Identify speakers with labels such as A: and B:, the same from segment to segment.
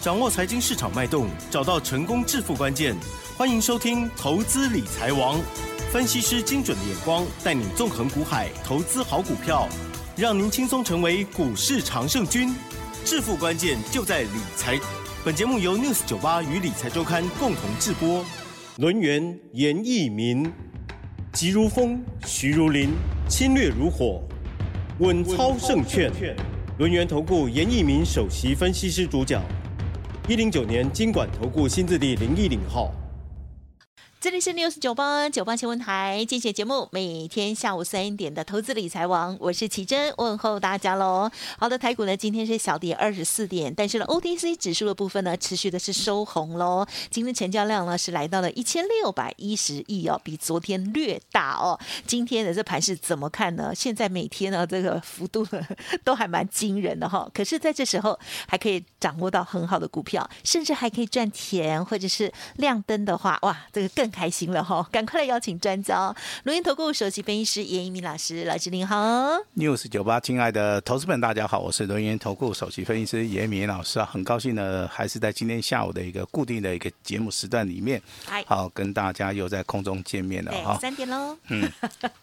A: 掌握财经市场脉动，找到成功致富关键。欢迎收听《投资理财王》，分析师精准的眼光，带你纵横股海，投资好股票，让您轻松成为股市常胜军。致富关键就在理财。本节目由 News 九八与理财周刊共同制播。轮源严一民，急如风，徐如林，侵略如火，稳操胜券。轮源投顾严一民首席分析师主讲。一零九年金管投顾新字第零一零号。
B: 这里是六十九八九八新闻台，精选节目，每天下午三点的投资理财王，我是奇珍，问候大家喽。好的，台股呢今天是小跌二十四点，但是呢 OTC 指数的部分呢持续的是收红喽。今天成交量呢是来到了一千六百一十亿哦，比昨天略大哦。今天的这盘是怎么看呢？现在每天呢这个幅度呢都还蛮惊人的哈、哦。可是在这时候还可以掌握到很好的股票，甚至还可以赚钱，或者是亮灯的话，哇，这个更。开心了哈！赶快来邀请专家，轮源投顾首席分析师严一民老师，老师您好。
C: News 九八，亲爱的投资们，大家好，我是轮源投顾首席分析师严一民老师啊，很高兴呢，还是在今天下午的一个固定的一个节目时段里面，好跟大家又在空中见面了哈。
B: 三点喽，
C: 嗯，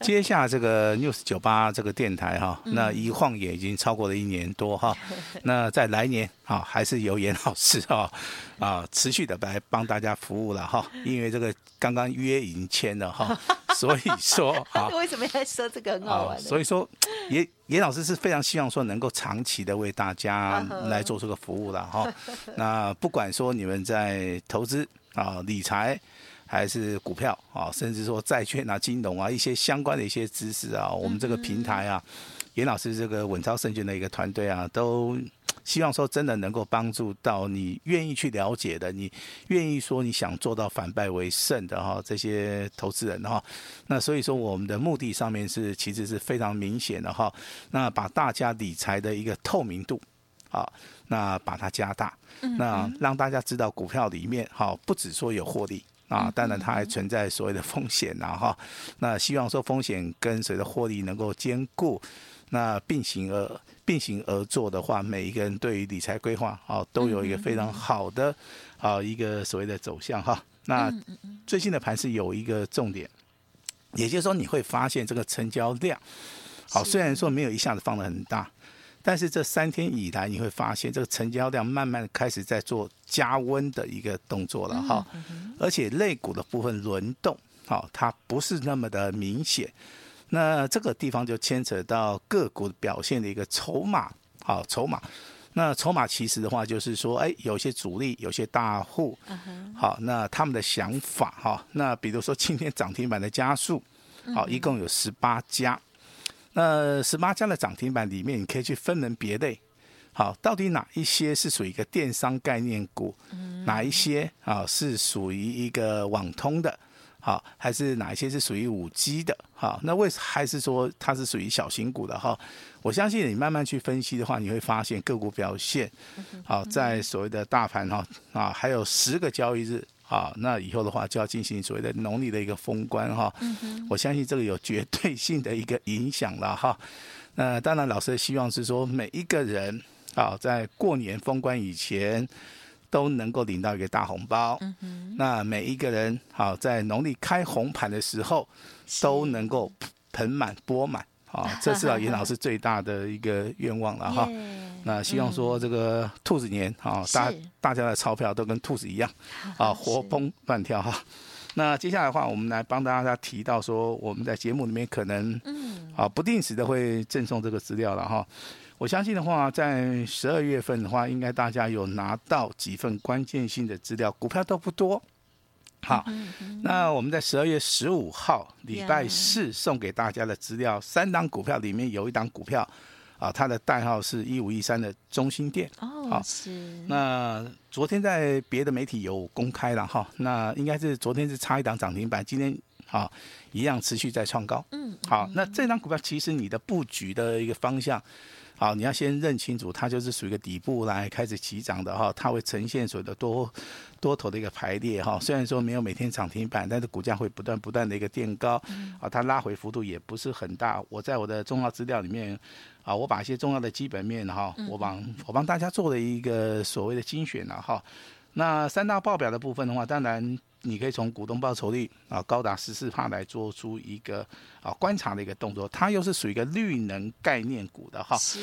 C: 接下这个 News 九八这个电台哈，那一晃也已经超过了一年多哈，那在来年啊，还是由严老师哈。啊，持续的来帮大家服务了哈，因为这个刚刚约已经签了哈，所以说啊，
B: 为什么要说这个很好玩？
C: 所以说，严严老师是非常希望说能够长期的为大家来做这个服务了哈。那不管说你们在投资啊、理财，还是股票啊，甚至说债券啊、金融啊一些相关的一些知识啊，我们这个平台啊，严老师这个稳操胜券的一个团队啊，都。希望说真的能够帮助到你愿意去了解的，你愿意说你想做到反败为胜的哈这些投资人哈，那所以说我们的目的上面是其实是非常明显的哈，那把大家理财的一个透明度啊，那把它加大，那让大家知道股票里面哈不只说有获利啊，当然它还存在所谓的风险呐哈，那希望说风险跟随着获利能够兼顾，那并行而。并行而做的话，每一个人对于理财规划啊，都有一个非常好的啊一个所谓的走向哈。那最近的盘是有一个重点，也就是说你会发现这个成交量，好，虽然说没有一下子放的很大，但是这三天以来你会发现这个成交量慢慢开始在做加温的一个动作了哈，而且类股的部分轮动，好，它不是那么的明显。那这个地方就牵扯到个股表现的一个筹码，好筹码。那筹码其实的话，就是说，哎，有些主力，有些大户，好，那他们的想法哈。那比如说今天涨停板的家数，好，一共有十八家。那十八家的涨停板里面，你可以去分门别类，好，到底哪一些是属于一个电商概念股，哪一些啊是属于一个网通的？好，还是哪一些是属于五 G 的？好，那为还是说它是属于小型股的？哈，我相信你慢慢去分析的话，你会发现个股表现。好，在所谓的大盘哈啊，还有十个交易日啊，那以后的话就要进行所谓的农历的一个封关哈。我相信这个有绝对性的一个影响了哈。那当然，老师希望是说每一个人啊，在过年封关以前。都能够领到一个大红包，那每一个人好在农历开红盘的时候都能够盆满钵满，啊，这是啊严老师最大的一个愿望了哈。那希望说这个兔子年啊，大大家的钞票都跟兔子一样啊，活蹦乱跳哈。那接下来的话，我们来帮大家提到说，我们在节目里面可能啊不定时的会赠送这个资料了哈。我相信的话，在十二月份的话，应该大家有拿到几份关键性的资料，股票都不多。好，那我们在十二月十五号礼拜四送给大家的资料，三档股票里面有一档股票，啊，它的代号是一五一三的中心店。哦，是。那昨天在别的媒体有公开了哈，那应该是昨天是差一档涨停板，今天啊一样持续在创高。嗯。好，那这张股票其实你的布局的一个方向。好，你要先认清楚，它就是属于一个底部来开始起涨的哈，它会呈现所谓的多多头的一个排列哈。虽然说没有每天涨停板，但是股价会不断不断的一个垫高，啊，它拉回幅度也不是很大。我在我的重要资料里面啊，我把一些重要的基本面哈，我帮我帮大家做了一个所谓的精选了哈。那三大报表的部分的话，当然。你可以从股东报酬率啊高达十四帕来做出一个啊观察的一个动作，它又是属于一个绿能概念股的哈。是。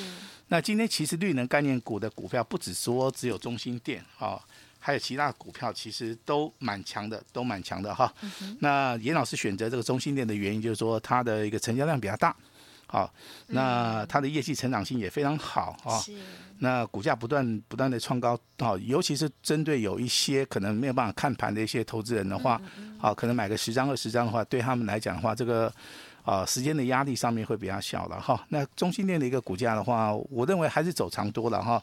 C: 那今天其实绿能概念股的股票不止说只有中心店啊，还有其他股票其实都蛮强的，都蛮强的哈。嗯、那严老师选择这个中心店的原因就是说它的一个成交量比较大。好，那它的业绩成长性也非常好啊。是。那股价不断不断的创高，好，尤其是针对有一些可能没有办法看盘的一些投资人的话，好，可能买个十张二十张的话，对他们来讲的话，这个啊时间的压力上面会比较小了哈。那中心店的一个股价的话，我认为还是走长多了哈。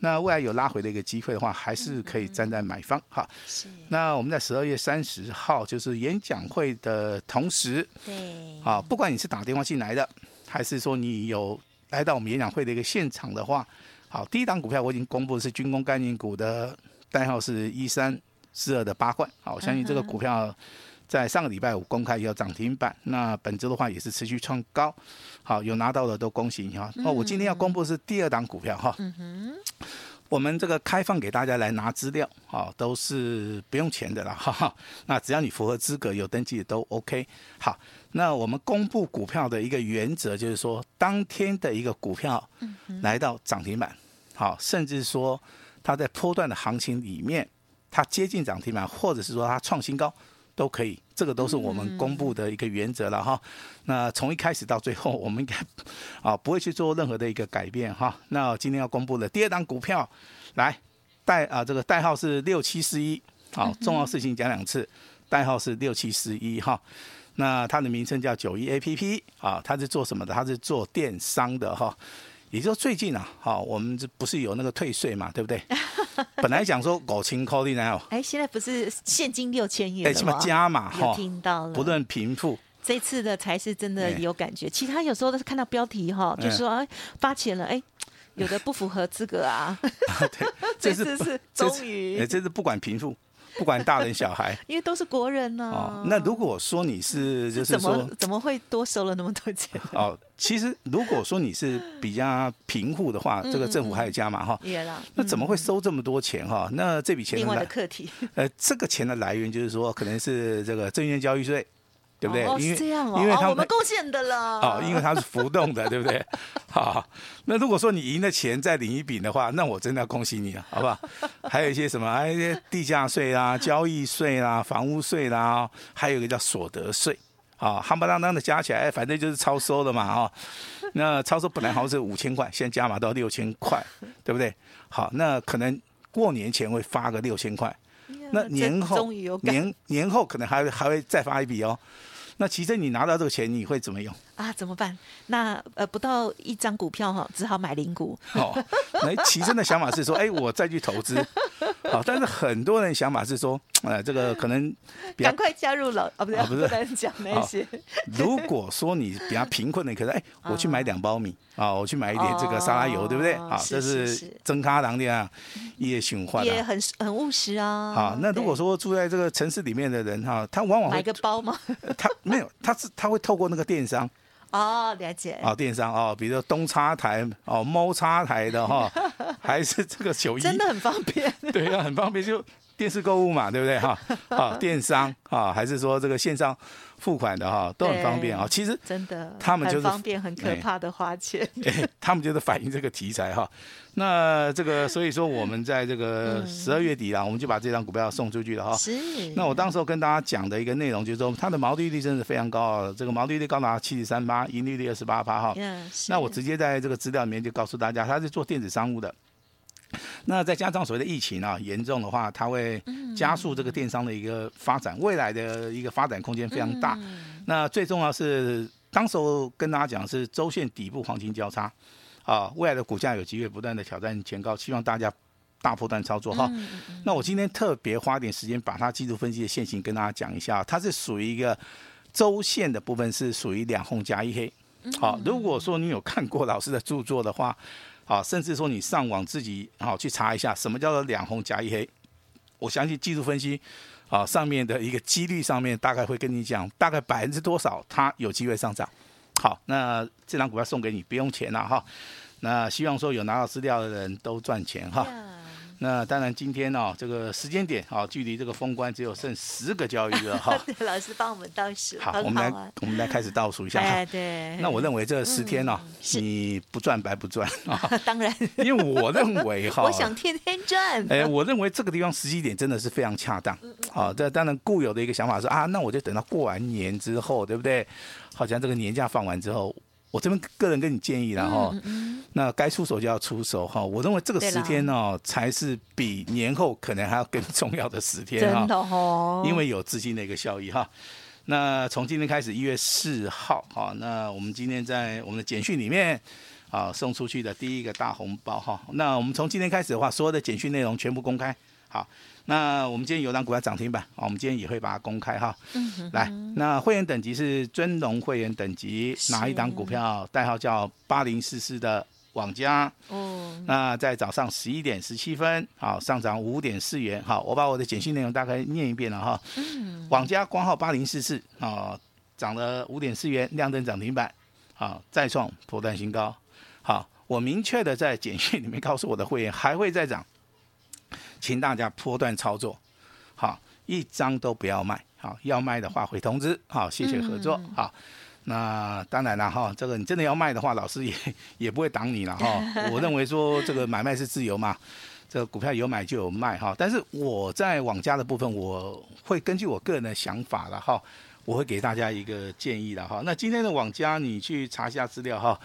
C: 那未来有拉回的一个机会的话，还是可以站在买方哈。是。那我们在十二月三十号就是演讲会的同时，对，啊，不管你是打电话进来的。还是说你有来到我们演讲会的一个现场的话，好，第一档股票我已经公布是军工概念股的代号是一三四二的八冠，好，我相信这个股票在上个礼拜五公开要涨停板，那本周的话也是持续创高，好，有拿到的都恭喜你哈。那我今天要公布的是第二档股票哈。我们这个开放给大家来拿资料，啊，都是不用钱的啦，哈哈。那只要你符合资格，有登记的都 OK。好，那我们公布股票的一个原则就是说，当天的一个股票来到涨停板，好，甚至说它在波段的行情里面，它接近涨停板，或者是说它创新高。都可以，这个都是我们公布的一个原则了哈。那从一开始到最后，我们应该 啊不会去做任何的一个改变哈。那今天要公布的第二档股票，来代啊这个代号是六七四一，好，重要事情讲两次，代号是六七四一哈。那它的名称叫九一 APP 啊，它是做什么的？它是做电商的哈。也就最近啊，好，我们这不是有那个退税嘛，对不对？本来讲说五千块呢，哦，哎，现在不是现金六千元了吗？哎，加码哈，听到了。不论贫富，
B: 这次的才是真的有感觉。其他有时候都是看到标题哈，就说哎发钱了，哎，有的不符合资格啊。
C: 对，这次
B: 是终于，
C: 哎，这次不管贫富。不管大人小孩，
B: 因为都是国人呢、
C: 哦。那如果说你是，就是说，
B: 怎么会多收了那么多钱？
C: 哦，其实如果说你是比较贫户的话，这个政府还有加码哈。嗯嗯、那怎么会收这么多钱哈？那这笔钱
B: 另外的课题。
C: 呃，这个钱的来源就是说，可能是这个证券交易税。对不对？
B: 哦，是这样哦。
C: 因为他们
B: 我们贡献的了。
C: 哦，因为它是浮动的，对不对？好，那如果说你赢了钱再领一笔的话，那我真的要恭喜你了，好不好？还有一些什么，还有一些地价税啦、交易税啦、房屋税啦，还有一个叫所得税，啊，夯不啷当的加起来，反正就是超收的嘛，哈。那超收本来好像是五千块，现在加码到六千块，对不对？好，那可能过年前会发个六千块。那年后年年后可能还还会再发一笔哦。那其实你拿到这个钱，你会怎么用
B: 啊？怎么办？那呃，不到一张股票哈，只好买零股。
C: 哦，那奇珍的想法是说，哎，我再去投资。好，但是很多人想法是说，呃，这个可能
B: 赶快加入老啊，不对，不是讲那些。
C: 如果说你比较贫困的，可是哎，我去买两包米啊，我去买一点这个沙拉油，对不对？好，这是增咖糖的啊，也循环
B: 也很很务实啊。
C: 好，那如果说住在这个城市里面的人哈，他往往
B: 买个包吗？
C: 他没有，他是他会透过那个电商。
B: 哦，了解。
C: 哦，电商哦，比如说东插台哦，猫插台的哈，还是这个九一，
B: 真的很方便。
C: 对啊，很方便，就电视购物嘛，对不对哈？啊，电商啊，还是说这个线上。付款的哈都很方便啊，其实
B: 真的
C: 他们就是
B: 方便，很可怕的花钱。
C: 哎，他们就是反映这个题材哈。那这个所以说我们在这个十二月底啊，我们就把这张股票送出去了哈。是。那我当时候跟大家讲的一个内容就是说，它的毛利率真的是非常高啊，这个毛利率高达七十三八，盈利率二十八八哈。那我直接在这个资料里面就告诉大家，它是做电子商务的。那再加上所谓的疫情啊严重的话，它会加速这个电商的一个发展，未来的一个发展空间非常大。那最重要是，当时候跟大家讲是周线底部黄金交叉，啊，未来的股价有机会不断的挑战前高，希望大家大波段操作哈。那我今天特别花点时间把它技术分析的线型跟大家讲一下，它是属于一个周线的部分是属于两红加一黑。好，如果说你有看过老师的著作的话，啊，甚至说你上网自己啊去查一下什么叫做两红加一黑，我相信技术分析啊上面的一个几率上面大概会跟你讲大概百分之多少它有机会上涨。好，那这张股票送给你不用钱了哈。那希望说有拿到资料的人都赚钱哈。那当然，今天呢、哦，这个时间点啊，距离这个封关只有剩十个交易日了哈。
B: 老师帮我们倒数，
C: 好，好啊、我们来我们来开始倒数一下哈。
B: 哎、对。
C: 那我认为这十天呢、哦，嗯、你不赚白不赚 啊。
B: 当然。
C: 因为我认为哈，
B: 我想天天赚。
C: 哎，我认为这个地方时机点真的是非常恰当。好，这当然固有的一个想法是啊，那我就等到过完年之后，对不对？好像这个年假放完之后。我这边个人跟你建议了哈，嗯嗯、那该出手就要出手哈。我认为这个十天哦，才是比年后可能还要更重要的十天哈。真的哦，因为有资金的一个效益哈。那从今天开始，一月四号哈，那我们今天在我们的简讯里面啊送出去的第一个大红包哈。那我们从今天开始的话，所有的简讯内容全部公开好。那我们今天有档股票涨停板啊，我们今天也会把它公开哈。嗯。来，那会员等级是尊龙会员等级，是哪一档股票？代号叫八零四四的网家。哦。那在早上十一点十七分，好，上涨五点四元。好，我把我的简讯内容大概念一遍了哈。嗯。网家光号八零四四啊，涨了五点四元，亮灯涨停板，好，再创破断新高。好，我明确的在简讯里面告诉我的会员，还会再涨。请大家波段操作，好，一张都不要卖，好，要卖的话会通知，好，谢谢合作，嗯、好，那当然了哈，这个你真的要卖的话，老师也 也不会挡你了哈。我认为说这个买卖是自由嘛，这个股票有买就有卖哈。但是我在网家的部分，我会根据我个人的想法了哈，我会给大家一个建议的哈。那今天的网家你去查一下资料哈，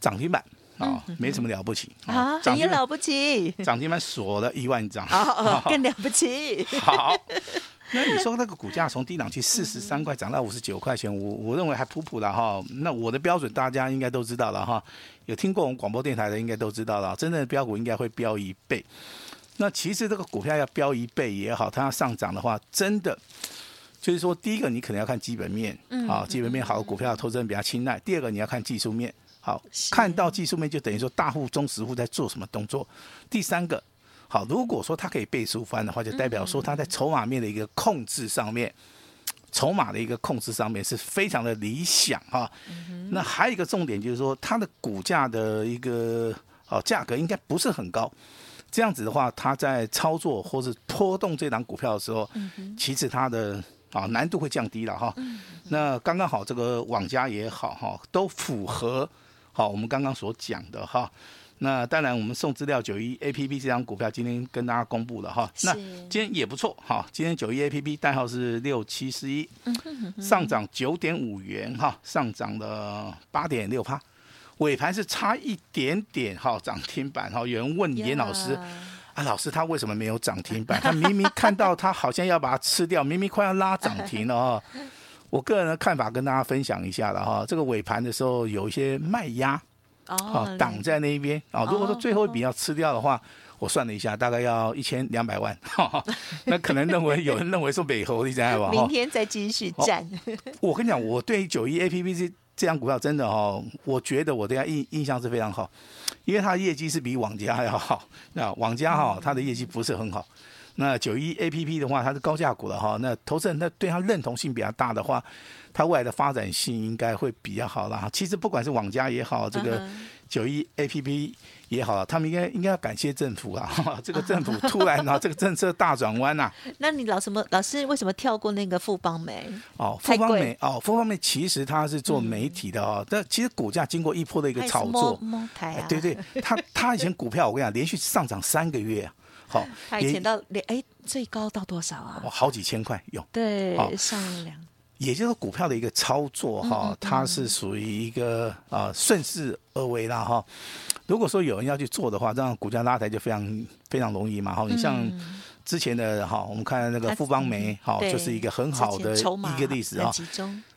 C: 涨停板。啊，没什么了不起
B: 啊，涨也了不起，
C: 涨停板锁了一万张，
B: 啊，更了不起。
C: 好，那你说那个股价从低档区四十三块涨到五十九块钱，我我认为还普普了哈。那我的标准大家应该都知道了哈，有听过我们广播电台的应该都知道了，真正的标股应该会飙一倍。那其实这个股票要飙一倍也好，它要上涨的话，真的就是说，第一个你可能要看基本面，啊，基本面好的股票投资人比较青睐；第二个你要看技术面。好，看到技术面就等于说大户、中实户在做什么动作。第三个，好，如果说它可以倍数翻的话，就代表说它在筹码面的一个控制上面，筹码的一个控制上面是非常的理想哈。那还有一个重点就是说，它的股价的一个哦价格应该不是很高。这样子的话，它在操作或是拖动这档股票的时候，其实它的啊难度会降低了哈。那刚刚好这个网家也好哈，都符合。好，我们刚刚所讲的哈，那当然我们送资料九一 A P P 这张股票今天跟大家公布了哈，那今天也不错哈，今天九一 A P P 代号是六七四一，上涨九点五元哈，上涨了八点六趴，尾盘是差一点点哈涨停板哈，有人问严老师啊，老师他为什么没有涨停板？他明明看到他好像要把它吃掉，明明快要拉涨停了哈。我个人的看法跟大家分享一下了哈，这个尾盘的时候有一些卖压，哦，挡在那一边啊。如果说最后一笔要吃掉的话，我算了一下，大概要一千两百万。那可能认为有人认为说美猴你知道吧？
B: 明天再继续战。
C: 我跟你讲，我对于九一 A P P 这这张股票真的哦，我觉得我对它印印象是非常好，因为它的业绩是比网家要好。那网家哈，它的业绩不是很好。那九一 A P P 的话，它是高价股了哈。那投资人他对它认同性比较大的话，它未来的发展性应该会比较好了哈。其实不管是网家也好，这个九一 A P P 也好，他们应该应该要感谢政府啊。这个 政府突然啊，这个政策大转弯呐。
B: 那你老什么老师为什么跳过那个富邦美？
C: 哦，富邦美哦，富邦美其实它是做媒体的哦。但其实股价经过一波的一个炒作，对对，它它以前股票我跟你讲，连续上涨三个月。啊好，
B: 他以前到连哎最高到多少啊？
C: 哦，好几千块有。
B: 对，上两。
C: 也就是股票的一个操作哈，它是属于一个啊顺势而为啦哈。如果说有人要去做的话，这样股价拉抬就非常非常容易嘛哈。你像之前的哈，我们看那个富邦煤哈，就是一个很好的一个例子啊。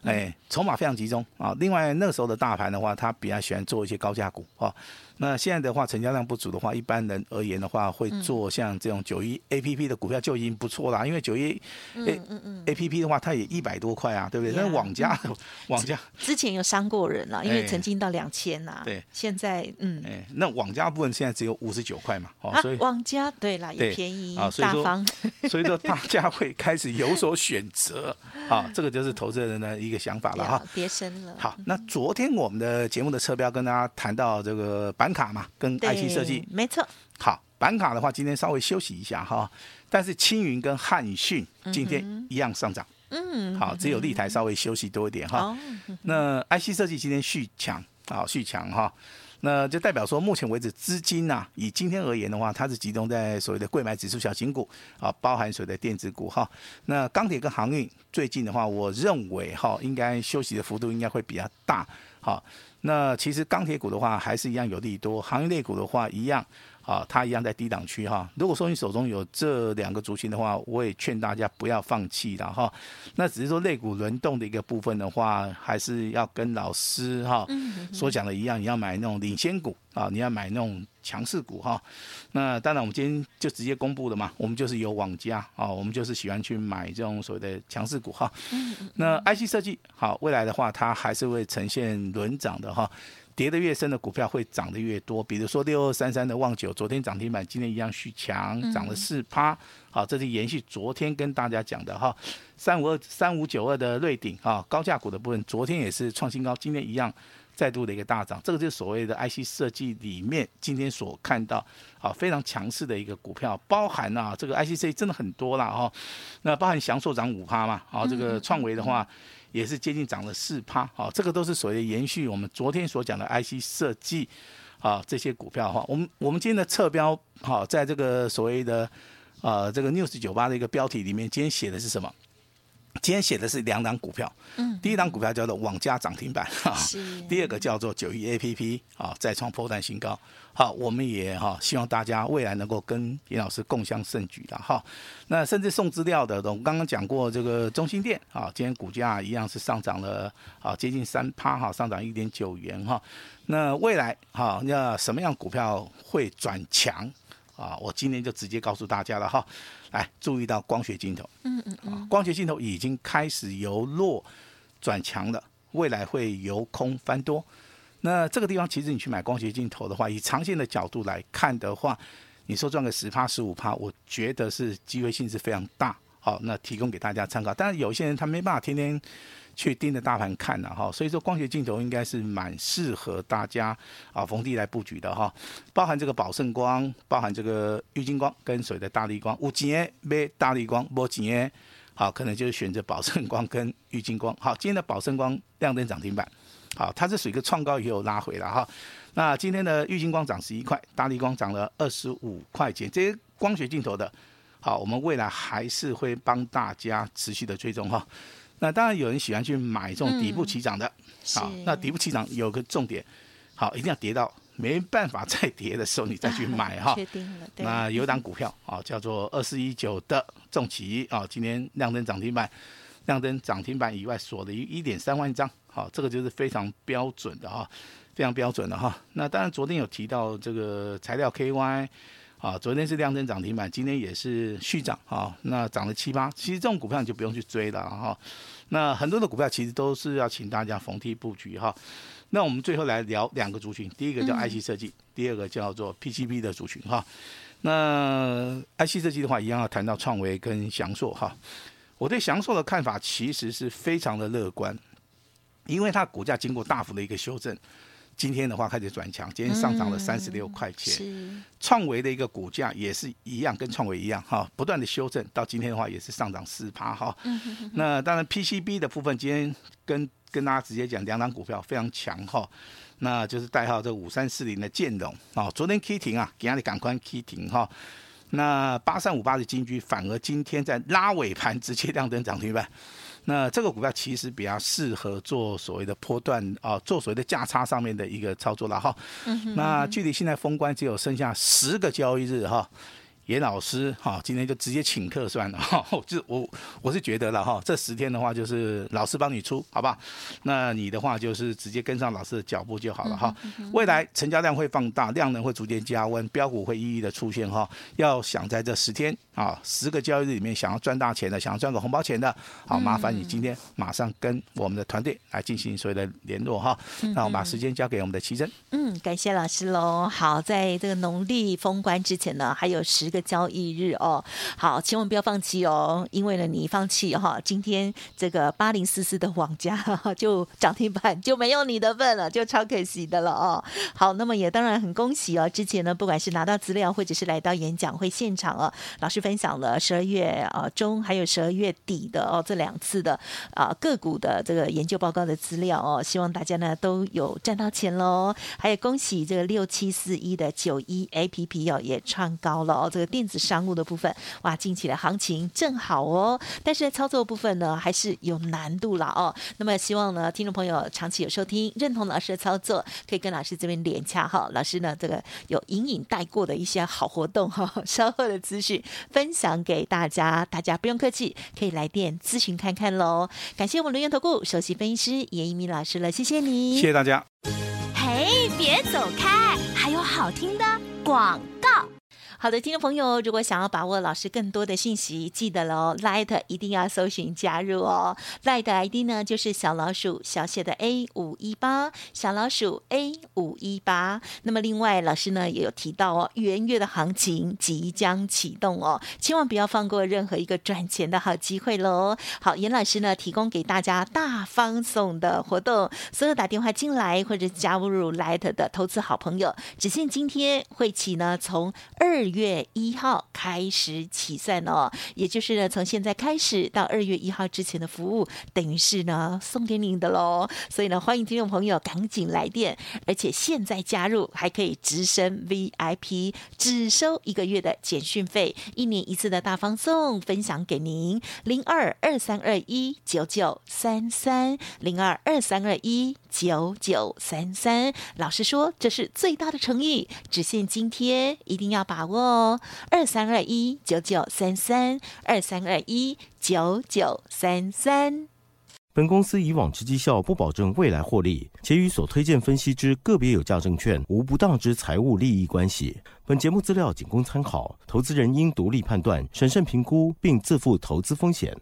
C: 哎，筹码非常集中啊。另外那个时候的大盘的话，他比较喜欢做一些高价股啊。那现在的话，成交量不足的话，一般人而言的话，会做像这种九一 A P P 的股票就已经不错啦，因为九一 A A P P 的话，它也一百多块啊，对不对？那网家网家
B: 之前有伤过人了，因为曾经到两千呐。对，现在嗯，
C: 哎，那网家部分现在只有五十九块嘛，哦，所以
B: 网家对啦，也便宜大方，
C: 所以说大家会开始有所选择，啊，这个就是投资人的一个想法了哈。
B: 别生了。
C: 好，那昨天我们的节目的车标跟大家谈到这个板卡嘛，跟 IC 设计，
B: 没错。
C: 好，板卡的话，今天稍微休息一下哈，但是青云跟汉讯今天一样上涨。嗯，好，只有立台稍微休息多一点哈。那 IC 设计今天续强啊，续强哈，那就代表说，目前为止资金呐，以今天而言的话，它是集中在所谓的柜买指数小型股啊，包含所谓的电子股哈。那钢铁跟航运最近的话，我认为哈，应该休息的幅度应该会比较大。好，那其实钢铁股的话还是一样有利多，行业类股的话一样，啊，它一样在低档区哈。如果说你手中有这两个族群的话，我也劝大家不要放弃了哈。那只是说类股轮动的一个部分的话，还是要跟老师哈所讲的一样，你要买那种领先股啊，你要买那种。强势股哈，那当然我们今天就直接公布了嘛，我们就是有网家啊，我们就是喜欢去买这种所谓的强势股哈。那 IC 设计好，未来的话它还是会呈现轮涨的哈，跌得越深的股票会涨得越多。比如说六二三三的旺九，昨天涨停板，今天一样续强，涨了四趴。好，这是延续昨天跟大家讲的哈，三五二三五九二的瑞鼎啊，高价股的部分，昨天也是创新高，今天一样。再度的一个大涨，这个就是所谓的 IC 设计里面今天所看到啊非常强势的一个股票，包含啊这个 IC 设计真的很多了哈，那包含祥硕涨五趴嘛，啊这个创维的话也是接近涨了四趴，好这个都是所谓的延续我们昨天所讲的 IC 设计啊这些股票的话，我们我们今天的侧标哈，在这个所谓的呃这个 News 九八的一个标题里面，今天写的是什么？今天写的是两档股票，嗯，第一档股票叫做网加涨停板，哈，第二个叫做九一 A P P 啊，再创波段新高，好，我们也哈希望大家未来能够跟严老师共襄盛举的哈，那甚至送资料的，我们刚刚讲过这个中心店啊，今天股价一样是上涨了啊，接近三趴哈，上涨一点九元哈，那未来哈，那什么样股票会转强？啊，我今天就直接告诉大家了哈，来注意到光学镜头，嗯嗯嗯，光学镜头已经开始由弱转强了，未来会由空翻多。那这个地方其实你去买光学镜头的话，以长线的角度来看的话，你说赚个十趴十五趴，我觉得是机会性是非常大。好，那提供给大家参考。但是有些人他没办法天天。去盯着大盘看了哈，所以说光学镜头应该是蛮适合大家啊逢低来布局的哈，包含这个宝盛光，包含这个玉金光跟所谓的大力光，有钱买大立光，没钱好可能就是选择宝盛光跟玉金光。好，今天的宝盛光亮灯涨停板，好，它是属于一个创高以后拉回了哈。那今天的玉金光涨十一块，大力光涨了二十五块钱，这些光学镜头的，好，我们未来还是会帮大家持续的追踪哈。那当然有人喜欢去买这种底部起涨的，嗯、好，那底部起涨有个重点，好，一定要跌到没办法再跌的时候，你再去买 哈。确定了，对。那有档股票啊，叫做二四一九的重骑啊，今天亮灯涨停板，亮灯涨停板以外锁了一一点三万张，好，这个就是非常标准的哈，非常标准的哈。那当然昨天有提到这个材料 KY。啊，昨天是量增涨停板，今天也是续涨啊，那涨了七八。其实这种股票你就不用去追了哈。那很多的股票其实都是要请大家逢低布局哈。那我们最后来聊两个族群，第一个叫 IC 设计，第二个叫做 PCB 的族群哈。那 IC 设计的话，一样要谈到创维跟翔硕哈。我对翔硕的看法其实是非常的乐观，因为它股价经过大幅的一个修正。今天的话开始转强，今天上涨了三十六块钱。创维、嗯、的一个股价也是一样，跟创维一样哈，不断的修正，到今天的话也是上涨四趴哈。那当然 PCB 的部分，今天跟跟大家直接讲，两档股票非常强哈，那就是代号这五三四零的建融啊，昨天 K 停啊，给大家赶快 K 停哈。那八三五八的金居反而今天在拉尾盘直接亮灯涨停板。那这个股票其实比较适合做所谓的波段啊，做所谓的价差上面的一个操作了哈。那距离现在封关只有剩下十个交易日哈，严老师哈，今天就直接请客算了哈，就我我是觉得了哈，这十天的话就是老师帮你出，好不好？那你的话就是直接跟上老师的脚步就好了哈。未来成交量会放大，量能会逐渐加温，标股会一一的出现哈。要想在这十天啊，十个交易日里面想要赚大钱的，想要赚个红包钱的，好，麻烦你今天马上跟我们的团队来进行所谓的联络哈。那我把时间交给我们的齐珍。
B: 嗯，感谢老师喽。好，在这个农历封关之前呢，还有十个交易日哦。好，千万不要放弃哦，因为呢，你放弃哈，今天这个八零四四的网家 就涨停板就没有你的份了，就超可惜的了哦。好，那么也当然很恭喜哦。之前呢，不管是拿到资料，或者是来到演讲会现场哦，老师分享了十二月啊中还有十二月底的哦这两次的啊个股的这个研究报告的资料哦，希望大家呢都有赚到钱喽。还有恭喜这个六七四一的九一 APP 哦也创高了哦，这电子商务的部分哇，近期的行情正好哦，但是操作部分呢还是有难度了哦。那么希望呢听众朋友长期有收听，认同老师的操作，可以跟老师这边连洽哈。老师呢这个有隐隐带过的一些好活动哈，稍后的资讯分享给大家，大家不用客气，可以来电咨询看看喽。感谢我们轮源投顾首席分析师严一鸣老师了，谢谢你，
C: 谢谢大家。
D: 嘿，别走开，还有好听的广告。
B: 好的，听众朋友，如果想要把握老师更多的信息，记得喽，Light 一定要搜寻加入哦。Light ID 呢就是小老鼠小写的 A 五一八，小老鼠 A 五一八。那么另外，老师呢也有提到哦，元月的行情即将启动哦，千万不要放过任何一个赚钱的好机会喽。好，严老师呢提供给大家大放送的活动，所有打电话进来或者加入 Light 的投资好朋友，只限今天会起呢从二。月一号开始起算哦，也就是呢，从现在开始到二月一号之前的服务，等于是呢送给您的喽。所以呢，欢迎听众朋友赶紧来电，而且现在加入还可以直升 VIP，只收一个月的简讯费，一年一次的大放送分享给您，零二二三二一九九三三零二二三二一九九三三。老师说这是最大的诚意，只限今天，一定要把握。哦，二三二一九九三三，二三二一九九三三。
A: 本公司以往之绩效不保证未来获利，且与所推荐分析之个别有价证券无不当之财务利益关系。本节目资料仅供参考，投资人应独立判断、审慎评估，并自负投资风险。